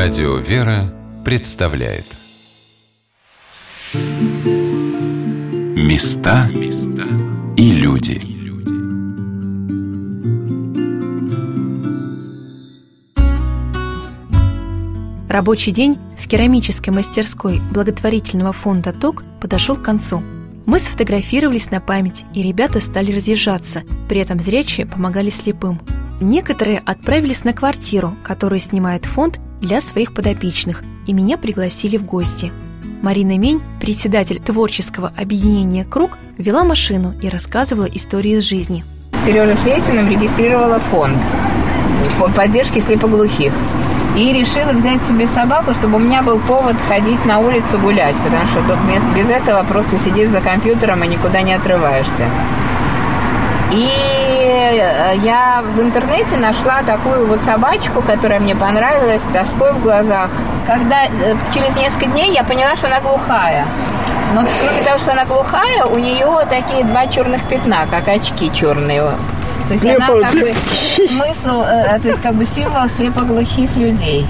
Радио «Вера» представляет Места и люди Рабочий день в керамической мастерской благотворительного фонда ТОК подошел к концу. Мы сфотографировались на память, и ребята стали разъезжаться, при этом зрячие помогали слепым. Некоторые отправились на квартиру, которую снимает фонд для своих подопечных, и меня пригласили в гости. Марина Мень, председатель творческого объединения «Круг», вела машину и рассказывала истории из жизни. Сережа Флейтиным регистрировала фонд по поддержке слепоглухих. И решила взять себе собаку, чтобы у меня был повод ходить на улицу гулять, потому что без этого просто сидишь за компьютером и никуда не отрываешься. И я в интернете нашла такую вот собачку, которая мне понравилась, тоской в глазах. Когда э, через несколько дней я поняла, что она глухая. Но кроме того, что она глухая, у нее такие два черных пятна, как очки черные. То есть она как бы смысл, э, то есть как бы символ слепоглухих людей.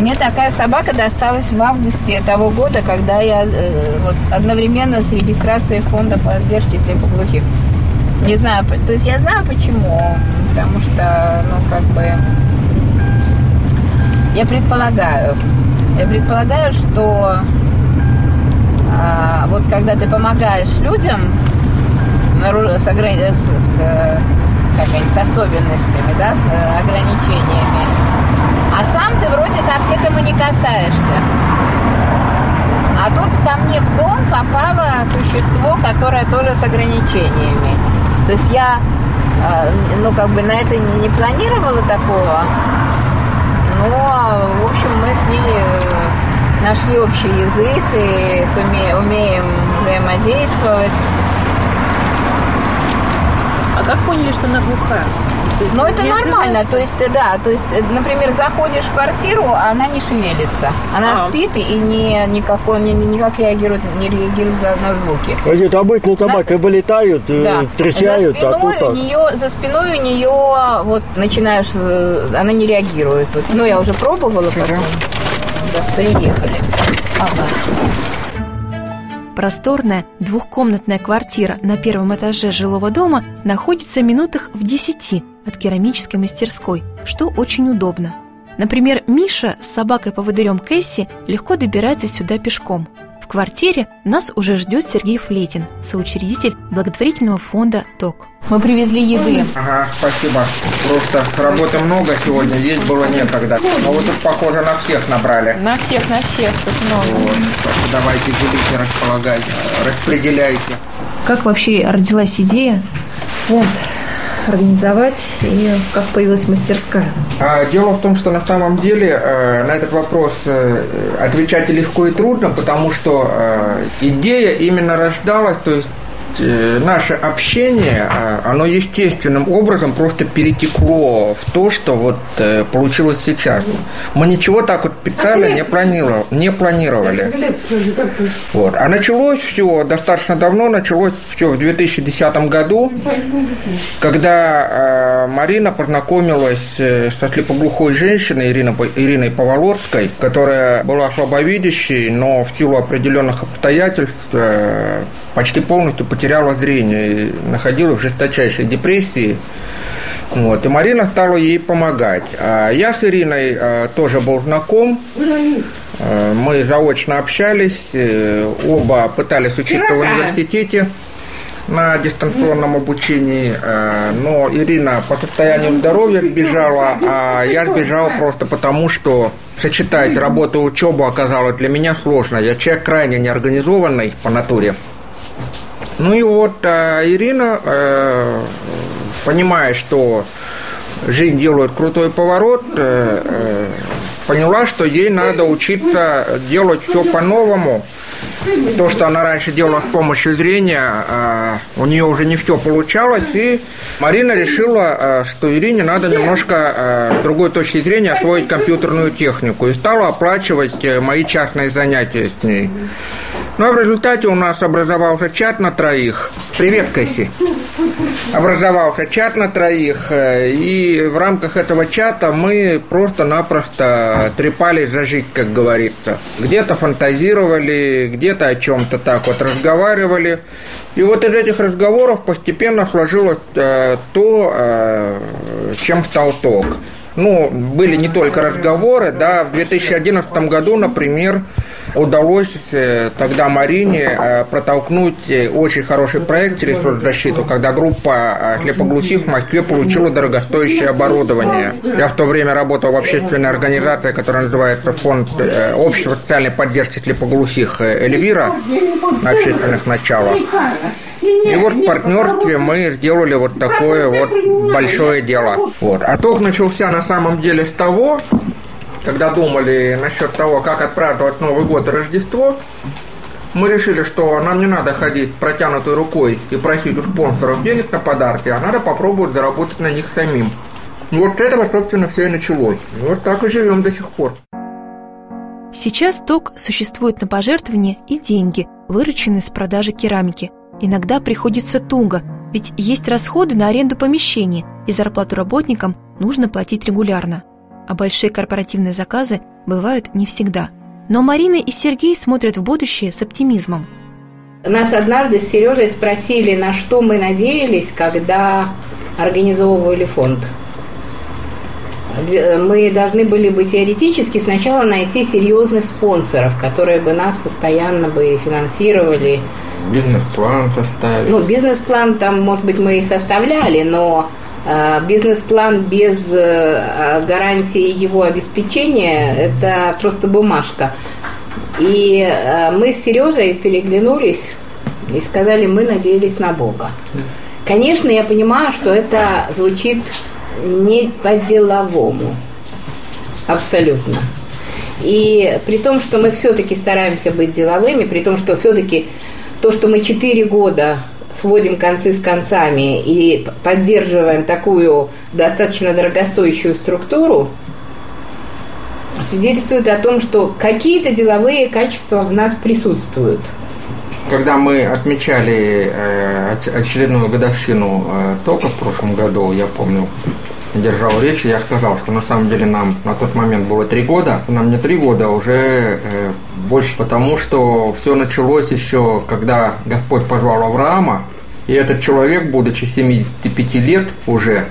Мне такая собака досталась в августе того года, когда я э, вот, одновременно с регистрацией фонда поддержки слепоглухих. Не знаю, то есть я знаю почему, потому что, ну, как бы, я предполагаю, я предполагаю, что а, вот когда ты помогаешь людям с, с, с, с, с особенностями, да, с ограничениями, а сам ты вроде как к этому не касаешься. А тут ко мне в дом попало существо, которое тоже с ограничениями. То есть я, э, ну, как бы на это не, планировала такого, но, в общем, мы с ней э, нашли общий язык и сумеем, умеем взаимодействовать. А как поняли, что она глухая? Есть, Но это нормально, то есть, да, то есть, например, заходишь в квартиру, а она не шевелится. Она а. спит и не, никакой, не, никак реагирует, не реагирует на звуки. А это обычно собаки на... вылетают, э, да. трещают, за спиной а у нее, За спиной у нее, вот, начинаешь, э, она не реагирует. Вот, ну, я уже пробовала потом. Да, приехали. Ага. Просторная двухкомнатная квартира на первом этаже жилого дома находится в минутах в десяти от керамической мастерской, что очень удобно. Например, Миша с собакой-поводырем Кэсси легко добирается сюда пешком. В квартире нас уже ждет Сергей Флетин, соучредитель благотворительного фонда ТОК. Мы привезли еды. Ага, спасибо. Просто работы много сегодня, есть было некогда. Но вы тут, похоже, на всех набрали. На всех, на всех, тут много. Вот. Давайте делите, располагайте, распределяйте. Как вообще родилась идея фонд организовать и как появилась мастерская? А, дело в том, что на самом деле э, на этот вопрос э, отвечать легко и трудно, потому что э, идея именно рождалась, то есть наше общение, а, оно естественным образом просто перетекло в то, что вот э, получилось сейчас. Мы ничего так вот специально не планировали. Не планировали. Вот. А началось все достаточно давно, началось все в 2010 году, когда э, Марина познакомилась со слепоглухой женщиной Ириной, Ириной Поволорской, которая была слабовидящей, но в силу определенных обстоятельств почти полностью потеряла зрение и находилась в жесточайшей депрессии. Вот, и Марина стала ей помогать. А я с Ириной а, тоже был знаком. А, мы заочно общались. Э, оба пытались учиться в университете на дистанционном обучении, а, но Ирина по состоянию здоровья сбежала, а я сбежал просто потому, что сочетать работу и учебу оказалось для меня сложно. Я человек крайне неорганизованный по натуре. Ну и вот э, Ирина, э, понимая, что жизнь делает крутой поворот, э, э, поняла, что ей надо учиться делать все по-новому. То, что она раньше делала с помощью зрения, э, у нее уже не все получалось, и Марина решила, э, что Ирине надо немножко э, с другой точки зрения освоить компьютерную технику, и стала оплачивать мои частные занятия с ней. Ну а в результате у нас образовался чат на троих. Привет, Кэсси. Образовался чат на троих, э, и в рамках этого чата мы просто-напросто трепались за жить, как говорится. Где-то фантазировали, где-то о чем-то так вот разговаривали. И вот из этих разговоров постепенно сложилось э, то, э, чем стал ток. Ну, были не только разговоры, да, в 2011 году, например, удалось э, тогда Марине э, протолкнуть э, очень хороший проект через соцзащиту, когда группа слепоглухих в Москве получила дорогостоящее оборудование. Я в то время работал в общественной организации, которая называется Фонд общества социальной поддержки слепоглухих Эльвира на общественных началах. И вот в партнерстве мы сделали вот такое вот большое дело. Вот. А ток начался на самом деле с того, когда думали насчет того, как отпраздновать Новый год и Рождество, мы решили, что нам не надо ходить протянутой рукой и просить у спонсоров денег на подарки, а надо попробовать заработать на них самим. Вот с этого, собственно, все и началось. Вот так и живем до сих пор. Сейчас ТОК существует на пожертвования и деньги, вырученные с продажи керамики. Иногда приходится туго, ведь есть расходы на аренду помещений, и зарплату работникам нужно платить регулярно а большие корпоративные заказы бывают не всегда. Но Марина и Сергей смотрят в будущее с оптимизмом. Нас однажды с Сережей спросили, на что мы надеялись, когда организовывали фонд. Мы должны были бы теоретически сначала найти серьезных спонсоров, которые бы нас постоянно бы финансировали. Бизнес-план составили. Ну, бизнес-план там, может быть, мы и составляли, но бизнес-план без э, гарантии его обеспечения – это просто бумажка. И э, мы с Сережей переглянулись и сказали, мы надеялись на Бога. Конечно, я понимаю, что это звучит не по-деловому. Абсолютно. И при том, что мы все-таки стараемся быть деловыми, при том, что все-таки то, что мы четыре года сводим концы с концами и поддерживаем такую достаточно дорогостоящую структуру, свидетельствует о том, что какие-то деловые качества в нас присутствуют. Когда мы отмечали э, очередную годовщину э, ТОКа в прошлом году, я помню, держал речь, я сказал, что на самом деле нам на тот момент было три года, нам не три года, а уже э, больше потому, что все началось еще, когда Господь позвал Авраама, и этот человек, будучи 75 лет уже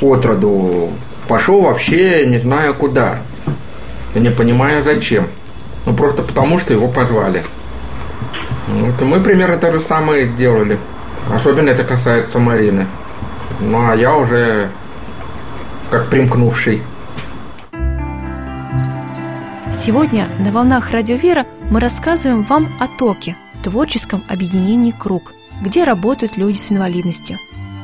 от роду, пошел вообще не знаю куда, и не понимая зачем. Ну просто потому, что его позвали. Вот, мы примерно то же самое сделали. Особенно это касается Марины. Ну а я уже как примкнувший. Сегодня на «Волнах Радио Вера» мы рассказываем вам о ТОКе, творческом объединении «Круг», где работают люди с инвалидностью.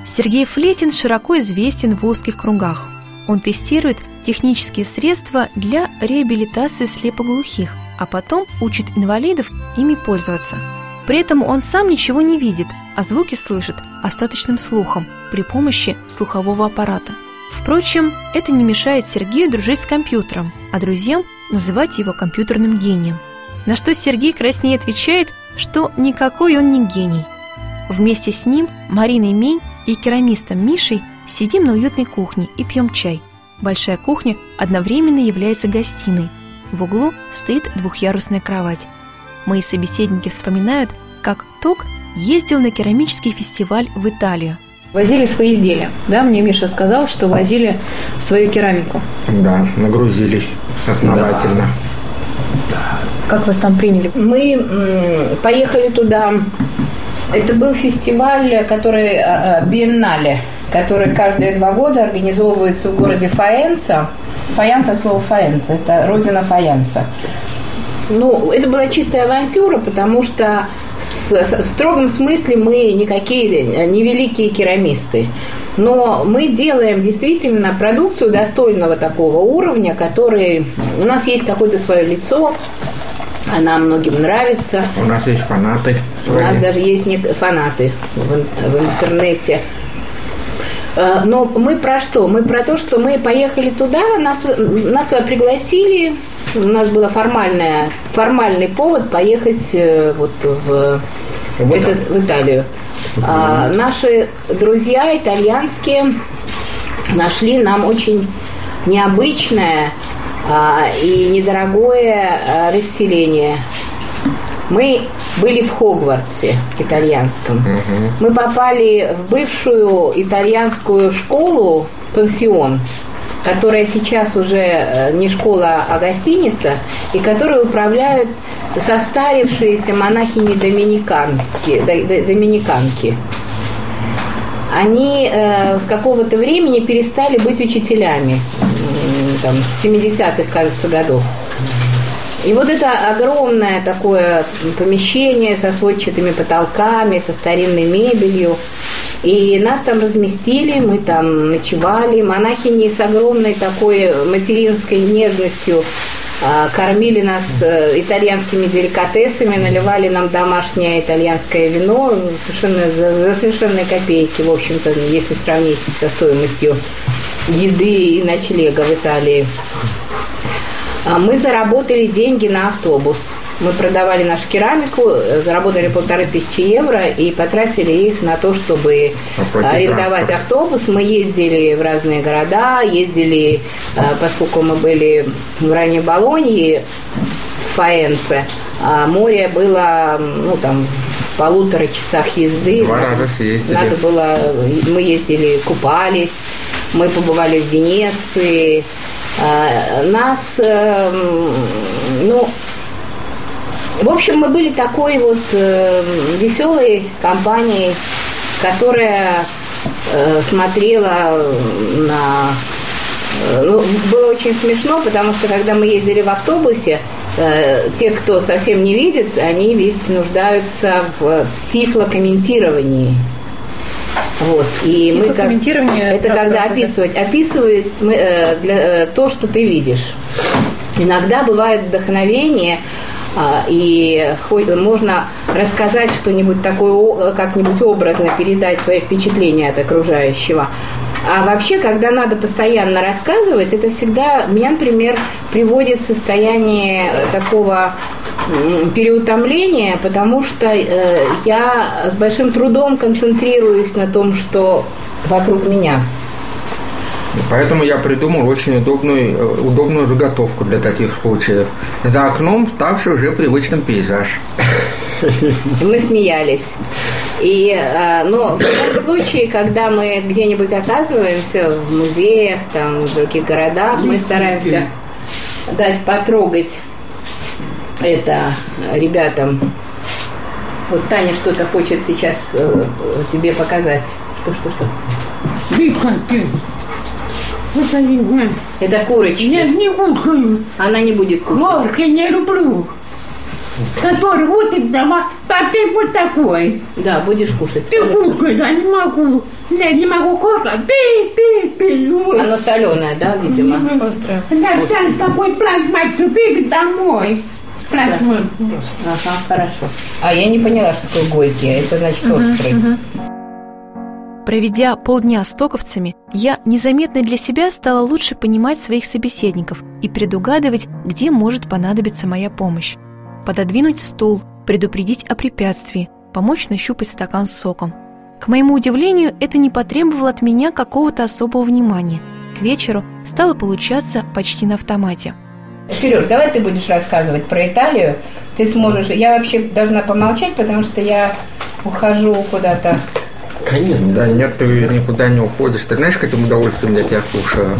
Сергей Флетин широко известен в узких кругах. Он тестирует технические средства для реабилитации слепоглухих, а потом учит инвалидов ими пользоваться. При этом он сам ничего не видит, а звуки слышит остаточным слухом при помощи слухового аппарата – Впрочем, это не мешает Сергею дружить с компьютером, а друзьям называть его компьютерным гением. На что Сергей краснее отвечает, что никакой он не гений. Вместе с ним, Мариной Мень и керамистом Мишей сидим на уютной кухне и пьем чай. Большая кухня одновременно является гостиной. В углу стоит двухъярусная кровать. Мои собеседники вспоминают, как Ток ездил на керамический фестиваль в Италию – Возили свои изделия. Да, мне Миша сказал, что возили свою керамику. Да, нагрузились основательно. Да. Как вас там приняли? Мы поехали туда. Это был фестиваль, который а, а, биеннале, который каждые два года организовывается в городе Фаенса. Фаянса, слово Фаенса, это родина Фаянса. Ну, это была чистая авантюра, потому что в строгом смысле мы никакие не великие керамисты. Но мы делаем действительно продукцию достойного такого уровня, который... У нас есть какое-то свое лицо, она многим нравится. У нас есть фанаты. У нас даже есть фанаты в, в интернете. Э, но мы про что? Мы про то, что мы поехали туда, нас, нас туда пригласили, у нас был формальный повод поехать э, вот в, в, этот, в Италию. А, наши друзья итальянские нашли нам очень необычное а, и недорогое а, расселение. Мы были в Хогвартсе итальянском. Угу. Мы попали в бывшую итальянскую школу, пансион, которая сейчас уже э, не школа, а гостиница, и которую управляют состарившиеся монахини-доминиканки. Доминиканки. Они э, с какого-то времени перестали быть учителями, там, с 70-х, кажется, годов. И вот это огромное такое помещение со сводчатыми потолками, со старинной мебелью. И нас там разместили, мы там ночевали. Монахини с огромной такой материнской нежностью а, кормили нас э, итальянскими деликатесами, наливали нам домашнее итальянское вино совершенно за, за совершенные копейки, в общем-то, если сравнить со стоимостью еды и ночлега в Италии. А мы заработали деньги на автобус. Мы продавали нашу керамику, э, заработали полторы тысячи евро и потратили их на то, чтобы Оплатить арендовать транспорт. автобус. Мы ездили в разные города, ездили, э, поскольку мы были в ранней Болонье, в Фаэнце, а море было, ну, там, в полутора часах езды. Два раза съездили. Надо было, мы ездили, купались, мы побывали в Венеции. А, нас, эм, ну, в общем, мы были такой вот э, веселой компанией, которая э, смотрела на... Э, ну, было очень смешно, потому что когда мы ездили в автобусе, э, те, кто совсем не видит, они ведь нуждаются в тифлокомментировании. Вот. И мы как, это когда описывать, описывает мы, э, для, э, то, что ты видишь. Иногда бывает вдохновение, а, и можно рассказать что-нибудь такое, как-нибудь образно передать свои впечатления от окружающего. А вообще, когда надо постоянно рассказывать, это всегда меня, например, приводит в состояние такого переутомления, потому что э, я с большим трудом концентрируюсь на том, что вокруг меня. Поэтому я придумал очень удобную, э, удобную заготовку для таких случаев. За окном ставший уже привычным пейзаж. Мы смеялись. И, э, но в любом случае, когда мы где-нибудь оказываемся в музеях, там, в других городах, мы стараемся дать потрогать это ребятам. Вот Таня что-то хочет сейчас э, тебе показать. Что, что, что? Это не Это курочки. Я не кушаю. Она не будет кушать. Волк я не люблю. Который вот и дома, а ты вот такой. Да, будешь кушать. Ты кушай, я не могу. Я не могу кушать. Пи, пи, пи. Оно соленое, да, видимо? Острое. Я такой плазмать, ты домой. Да. Ага, хорошо. А я не поняла, что такое горький. Это значит острый. Проведя полдня с токовцами, я незаметно для себя стала лучше понимать своих собеседников и предугадывать, где может понадобиться моя помощь. Пододвинуть стул, предупредить о препятствии, помочь нащупать стакан с соком. К моему удивлению, это не потребовало от меня какого-то особого внимания. К вечеру стало получаться почти на автомате. Сереж, давай ты будешь рассказывать про Италию. Ты сможешь. Я вообще должна помолчать, потому что я ухожу куда-то Конечно. Да, нет, ты никуда не уходишь. Ты знаешь, каким удовольствием я тебя слушаю.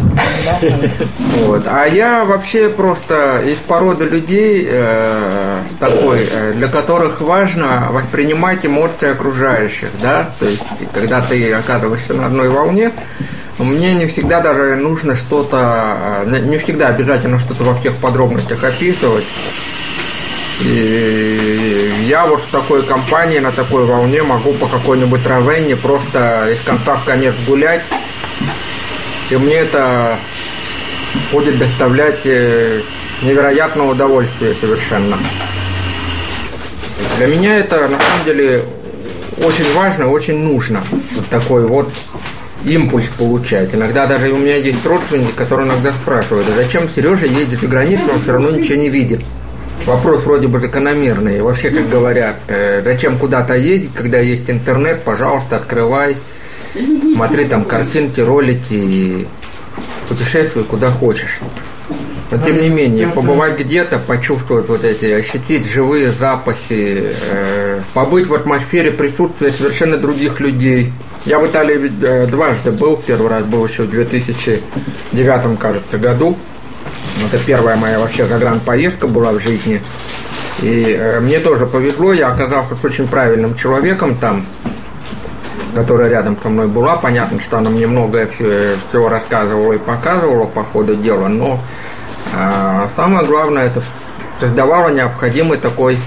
Вот. А я вообще просто из породы людей э, такой, э, для которых важно воспринимать эмоции окружающих, да, то есть когда ты оказываешься на одной волне, мне не всегда даже нужно что-то, э, не всегда обязательно что-то во всех подробностях описывать. И я вот в такой компании, на такой волне могу по какой-нибудь равенне просто из конца в конец гулять. И мне это будет доставлять э, невероятное удовольствие совершенно. Для меня это на самом деле очень важно, очень нужно. Вот такой вот импульс получать. Иногда даже у меня есть родственники, которые иногда спрашивают, а зачем Сережа ездит за границу, он все равно ничего не видит. Вопрос вроде бы закономерный. Вообще, как говорят, э, зачем куда-то ездить, когда есть интернет, пожалуйста, открывай, смотри там картинки, ролики и путешествуй куда хочешь. Но тем не менее, побывать где-то, почувствовать вот эти, ощутить живые запахи, э, побыть в атмосфере присутствия совершенно других людей. Я в Италии э, дважды был, первый раз был еще в 2009, кажется, году. Это первая моя вообще загранпоездка была в жизни. И э, мне тоже повезло, я оказался с очень правильным человеком там, которая рядом со мной была. Понятно, что она мне многое все рассказывала и показывала по ходу дела, но а самое главное, это создавало необходимый такой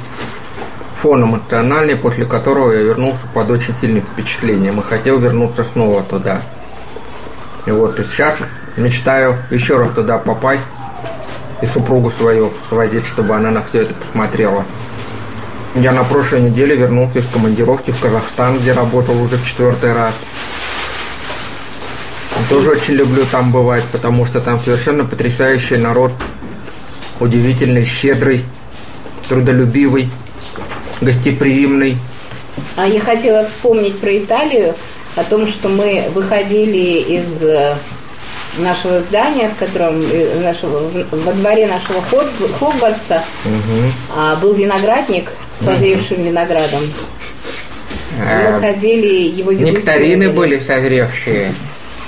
фон эмоциональный, после которого я вернулся под очень сильным впечатлением и хотел вернуться снова туда. И вот и сейчас мечтаю еще раз туда попасть и супругу свою свозить, чтобы она на все это посмотрела. Я на прошлой неделе вернулся из командировки в Казахстан, где работал уже в четвертый раз. Тоже очень люблю там бывать, потому что там совершенно потрясающий народ, удивительный, щедрый, трудолюбивый, гостеприимный. А я хотела вспомнить про Италию, о том, что мы выходили из э, нашего здания, в котором э, нашего, во дворе нашего Хогвартса угу. был виноградник с созревшим угу. виноградом. Мы а, ходили его Нектарины были созревшие.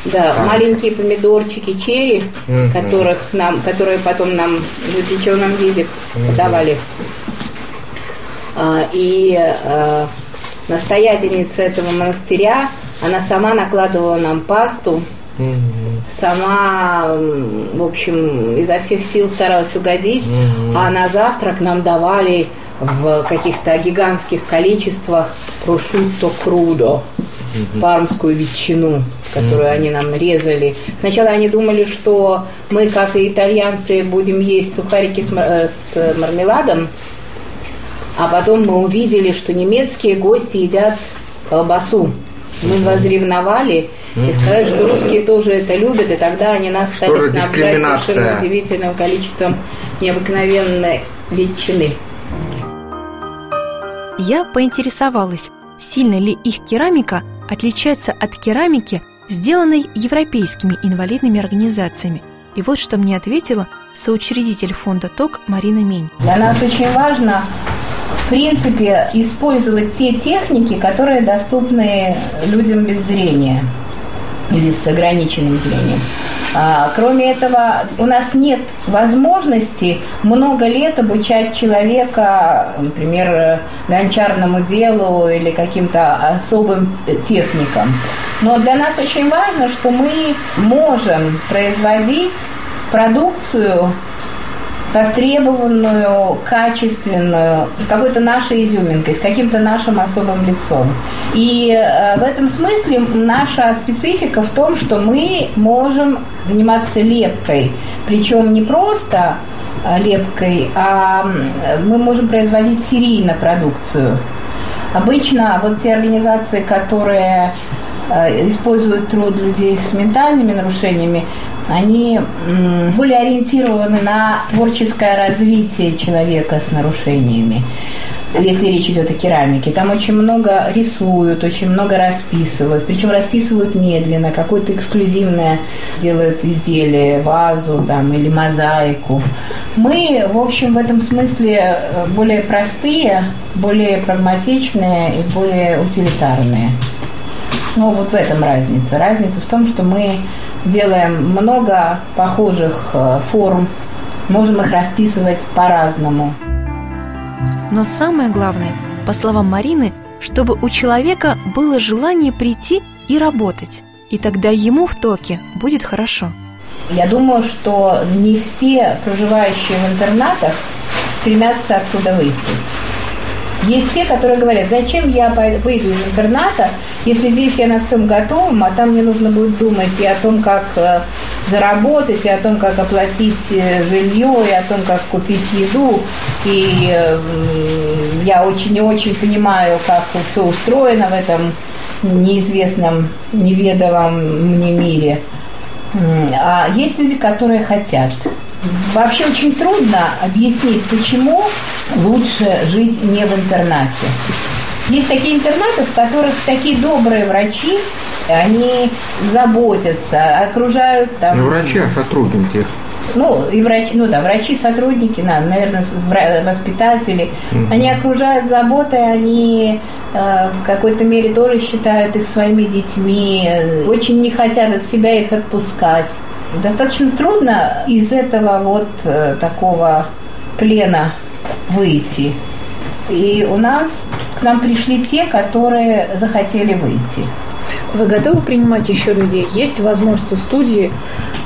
Да, а. маленькие помидорчики черри, угу. которых нам, которые потом нам в запеченном виде угу. подавали. А, и а, настоятельница этого монастыря, она сама накладывала нам пасту, угу. Сама, в общем, изо всех сил старалась угодить, угу. а на завтрак нам давали в каких-то гигантских количествах прошутто крудо, угу. пармскую ветчину которую mm-hmm. они нам резали. Сначала они думали, что мы, как и итальянцы, будем есть сухарики с, э, с мармеладом, а потом мы увидели, что немецкие гости едят колбасу. Мы mm-hmm. возревновали и сказали, что русские тоже это любят, и тогда они нас стали снабжать совершенно удивительным количеством необыкновенной ветчины. Я поинтересовалась, сильно ли их керамика отличается от керамики, сделанной европейскими инвалидными организациями. И вот что мне ответила соучредитель фонда ТОК Марина Мень. Для нас очень важно принципе, использовать те техники, которые доступны людям без зрения или с ограниченным зрением. А, кроме этого, у нас нет возможности много лет обучать человека, например, гончарному делу или каким-то особым техникам. Но для нас очень важно, что мы можем производить продукцию востребованную, качественную, с какой-то нашей изюминкой, с каким-то нашим особым лицом. И э, в этом смысле наша специфика в том, что мы можем заниматься лепкой. Причем не просто э, лепкой, а мы можем производить серийно продукцию. Обычно вот те организации, которые э, используют труд людей с ментальными нарушениями, они более ориентированы на творческое развитие человека с нарушениями если речь идет о керамике. Там очень много рисуют, очень много расписывают. Причем расписывают медленно, какое-то эксклюзивное делают изделие, вазу там, или мозаику. Мы, в общем, в этом смысле э, более простые, более прагматичные и более утилитарные. Ну, вот в этом разница. Разница в том, что мы делаем много похожих э, форм, можем их расписывать по-разному. Но самое главное, по словам Марины, чтобы у человека было желание прийти и работать. И тогда ему в токе будет хорошо. Я думаю, что не все проживающие в интернатах стремятся оттуда выйти. Есть те, которые говорят, зачем я выйду из интерната, если здесь я на всем готовом, а там мне нужно будет думать и о том, как э, заработать, и о том, как оплатить э, жилье, и о том, как купить еду. И я очень и очень понимаю, как все устроено в этом неизвестном, неведомом мне мире. А есть люди, которые хотят. Вообще очень трудно объяснить, почему лучше жить не в интернате. Есть такие интернаты, в которых такие добрые врачи, они заботятся, окружают там... Не врачи, а сотрудники. Ну, и врачи, ну да, врачи, сотрудники, наверное, воспитатели, угу. они окружают заботой, они э, в какой-то мере тоже считают их своими детьми, очень не хотят от себя их отпускать. Достаточно трудно из этого вот э, такого плена выйти. И у нас к нам пришли те, которые захотели выйти. Вы готовы принимать еще людей? Есть возможность у студии?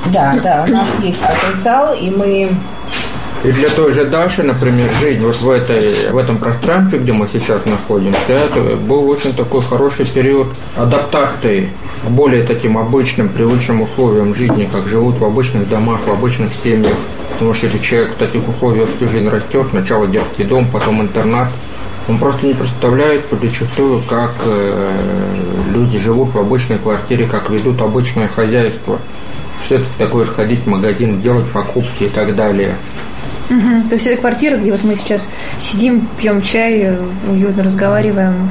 Да, да, у нас есть потенциал, и мы и для той же Даши, например, жизнь вот в, этой, в этом пространстве, где мы сейчас находимся, это был очень такой хороший период адаптации к более таким обычным, привычным условиям жизни, как живут в обычных домах, в обычных семьях. Потому что если человек в таких условиях всю жизнь растет, сначала детский дом, потом интернат, он просто не представляет зачастую, как э, люди живут в обычной квартире, как ведут обычное хозяйство. Все это такое ходить в магазин, делать покупки и так далее. Угу. То есть это квартира, где вот мы сейчас сидим, пьем чай, уютно разговариваем,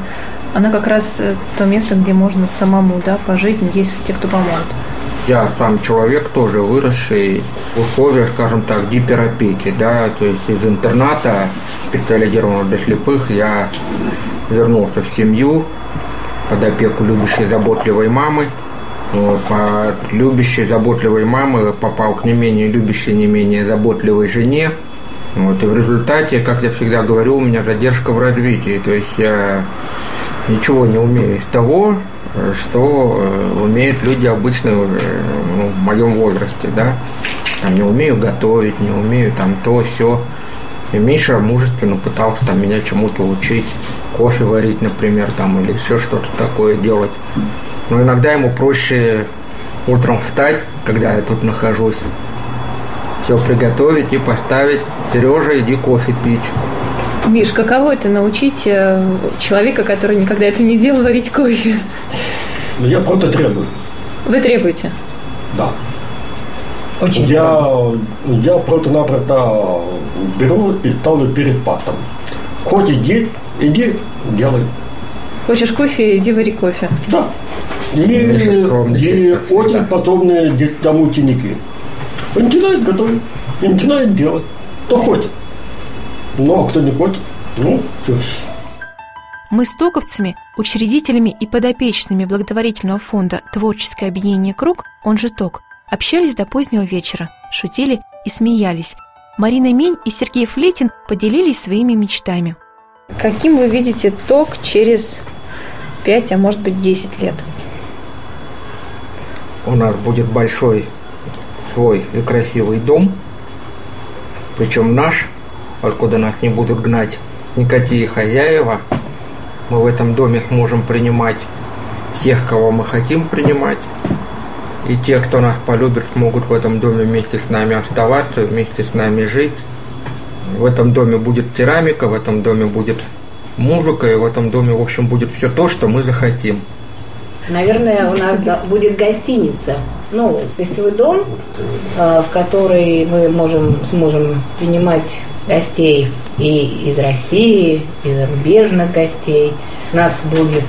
она как раз э, то место, где можно самому да, пожить, есть те, кто поможет. Я сам человек тоже выросший в условиях, скажем так, гиперопеки, да, то есть из интерната специализированного для слепых я вернулся в семью под опеку любящей заботливой мамы. Вот, от любящей заботливой мамы попал к не менее любящей, не менее заботливой жене. Вот, и в результате, как я всегда говорю, у меня задержка в развитии. То есть я ничего не умею из того, что э, умеют люди обычные уже ну, в моем возрасте, да. Там не умею готовить, не умею там то, все. И Миша мужественно пытался там меня чему-то учить, кофе варить, например, там, или еще что-то такое делать. Но иногда ему проще утром встать, когда я тут нахожусь, все приготовить и поставить. Сережа, иди кофе пить. Миш, каково это научить э, человека, который никогда это не делал, варить кофе? Ну, я просто требую. Вы требуете? Да. Очень я, я просто-напросто беру и ставлю перед фактом. Хоть иди, иди, делай. Хочешь кофе, иди вари кофе. Да. И, и очень подобные тому ученики. Он начинает готовить, и начинает делать. Кто хочет. Ну, а кто не хочет, ну, все. Мы с токовцами, учредителями и подопечными благотворительного фонда «Творческое объединение Круг», он же ТОК, общались до позднего вечера, шутили и смеялись. Марина Мень и Сергей Флетин поделились своими мечтами. Каким вы видите ТОК через 5, а может быть 10 лет? У нас будет большой свой и красивый дом, причем наш, откуда нас не будут гнать никакие хозяева. Мы в этом доме можем принимать тех, кого мы хотим принимать. И те, кто нас полюбит, могут в этом доме вместе с нами оставаться, вместе с нами жить. В этом доме будет керамика, в этом доме будет музыка, и в этом доме, в общем, будет все то, что мы захотим. Наверное, у нас будет гостиница. Ну, гостевой дом, э, в который мы можем, сможем принимать гостей и из России, и зарубежных гостей. У нас будет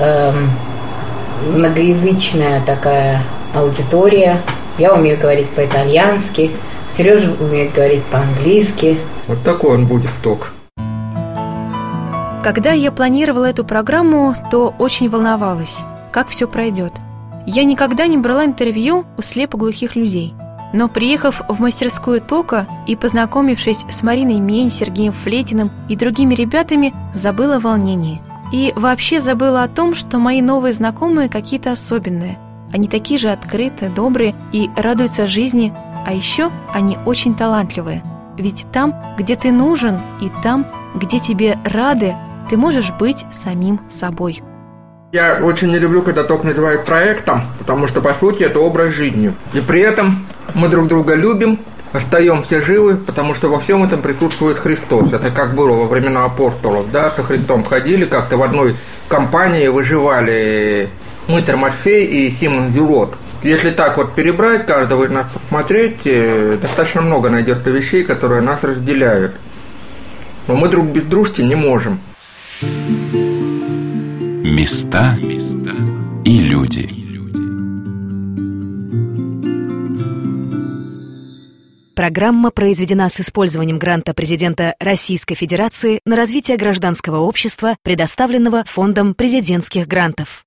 эм, многоязычная такая аудитория. Я умею говорить по-итальянски, Сережа умеет говорить по-английски. Вот такой он будет ток. Когда я планировала эту программу, то очень волновалась, как все пройдет. Я никогда не брала интервью у слепоглухих людей. Но приехав в мастерскую Тока и познакомившись с Мариной Мень, Сергеем Флетиным и другими ребятами, забыла волнение – и вообще забыла о том, что мои новые знакомые какие-то особенные. Они такие же открытые, добрые и радуются жизни, а еще они очень талантливые. Ведь там, где ты нужен, и там, где тебе рады, ты можешь быть самим собой. Я очень не люблю, когда ток называют проектом, потому что, по сути, это образ жизни. И при этом мы друг друга любим, остаемся живы, потому что во всем этом присутствует Христос. Это как было во времена апостолов, да, со Христом ходили как-то в одной компании, выживали Мытер Матфей и Симон Зюлот. Если так вот перебрать каждого из нас посмотреть, э, достаточно много найдется вещей, которые нас разделяют. Но мы друг без дружки не можем. Места и люди. Программа произведена с использованием гранта президента Российской Федерации на развитие гражданского общества, предоставленного Фондом президентских грантов.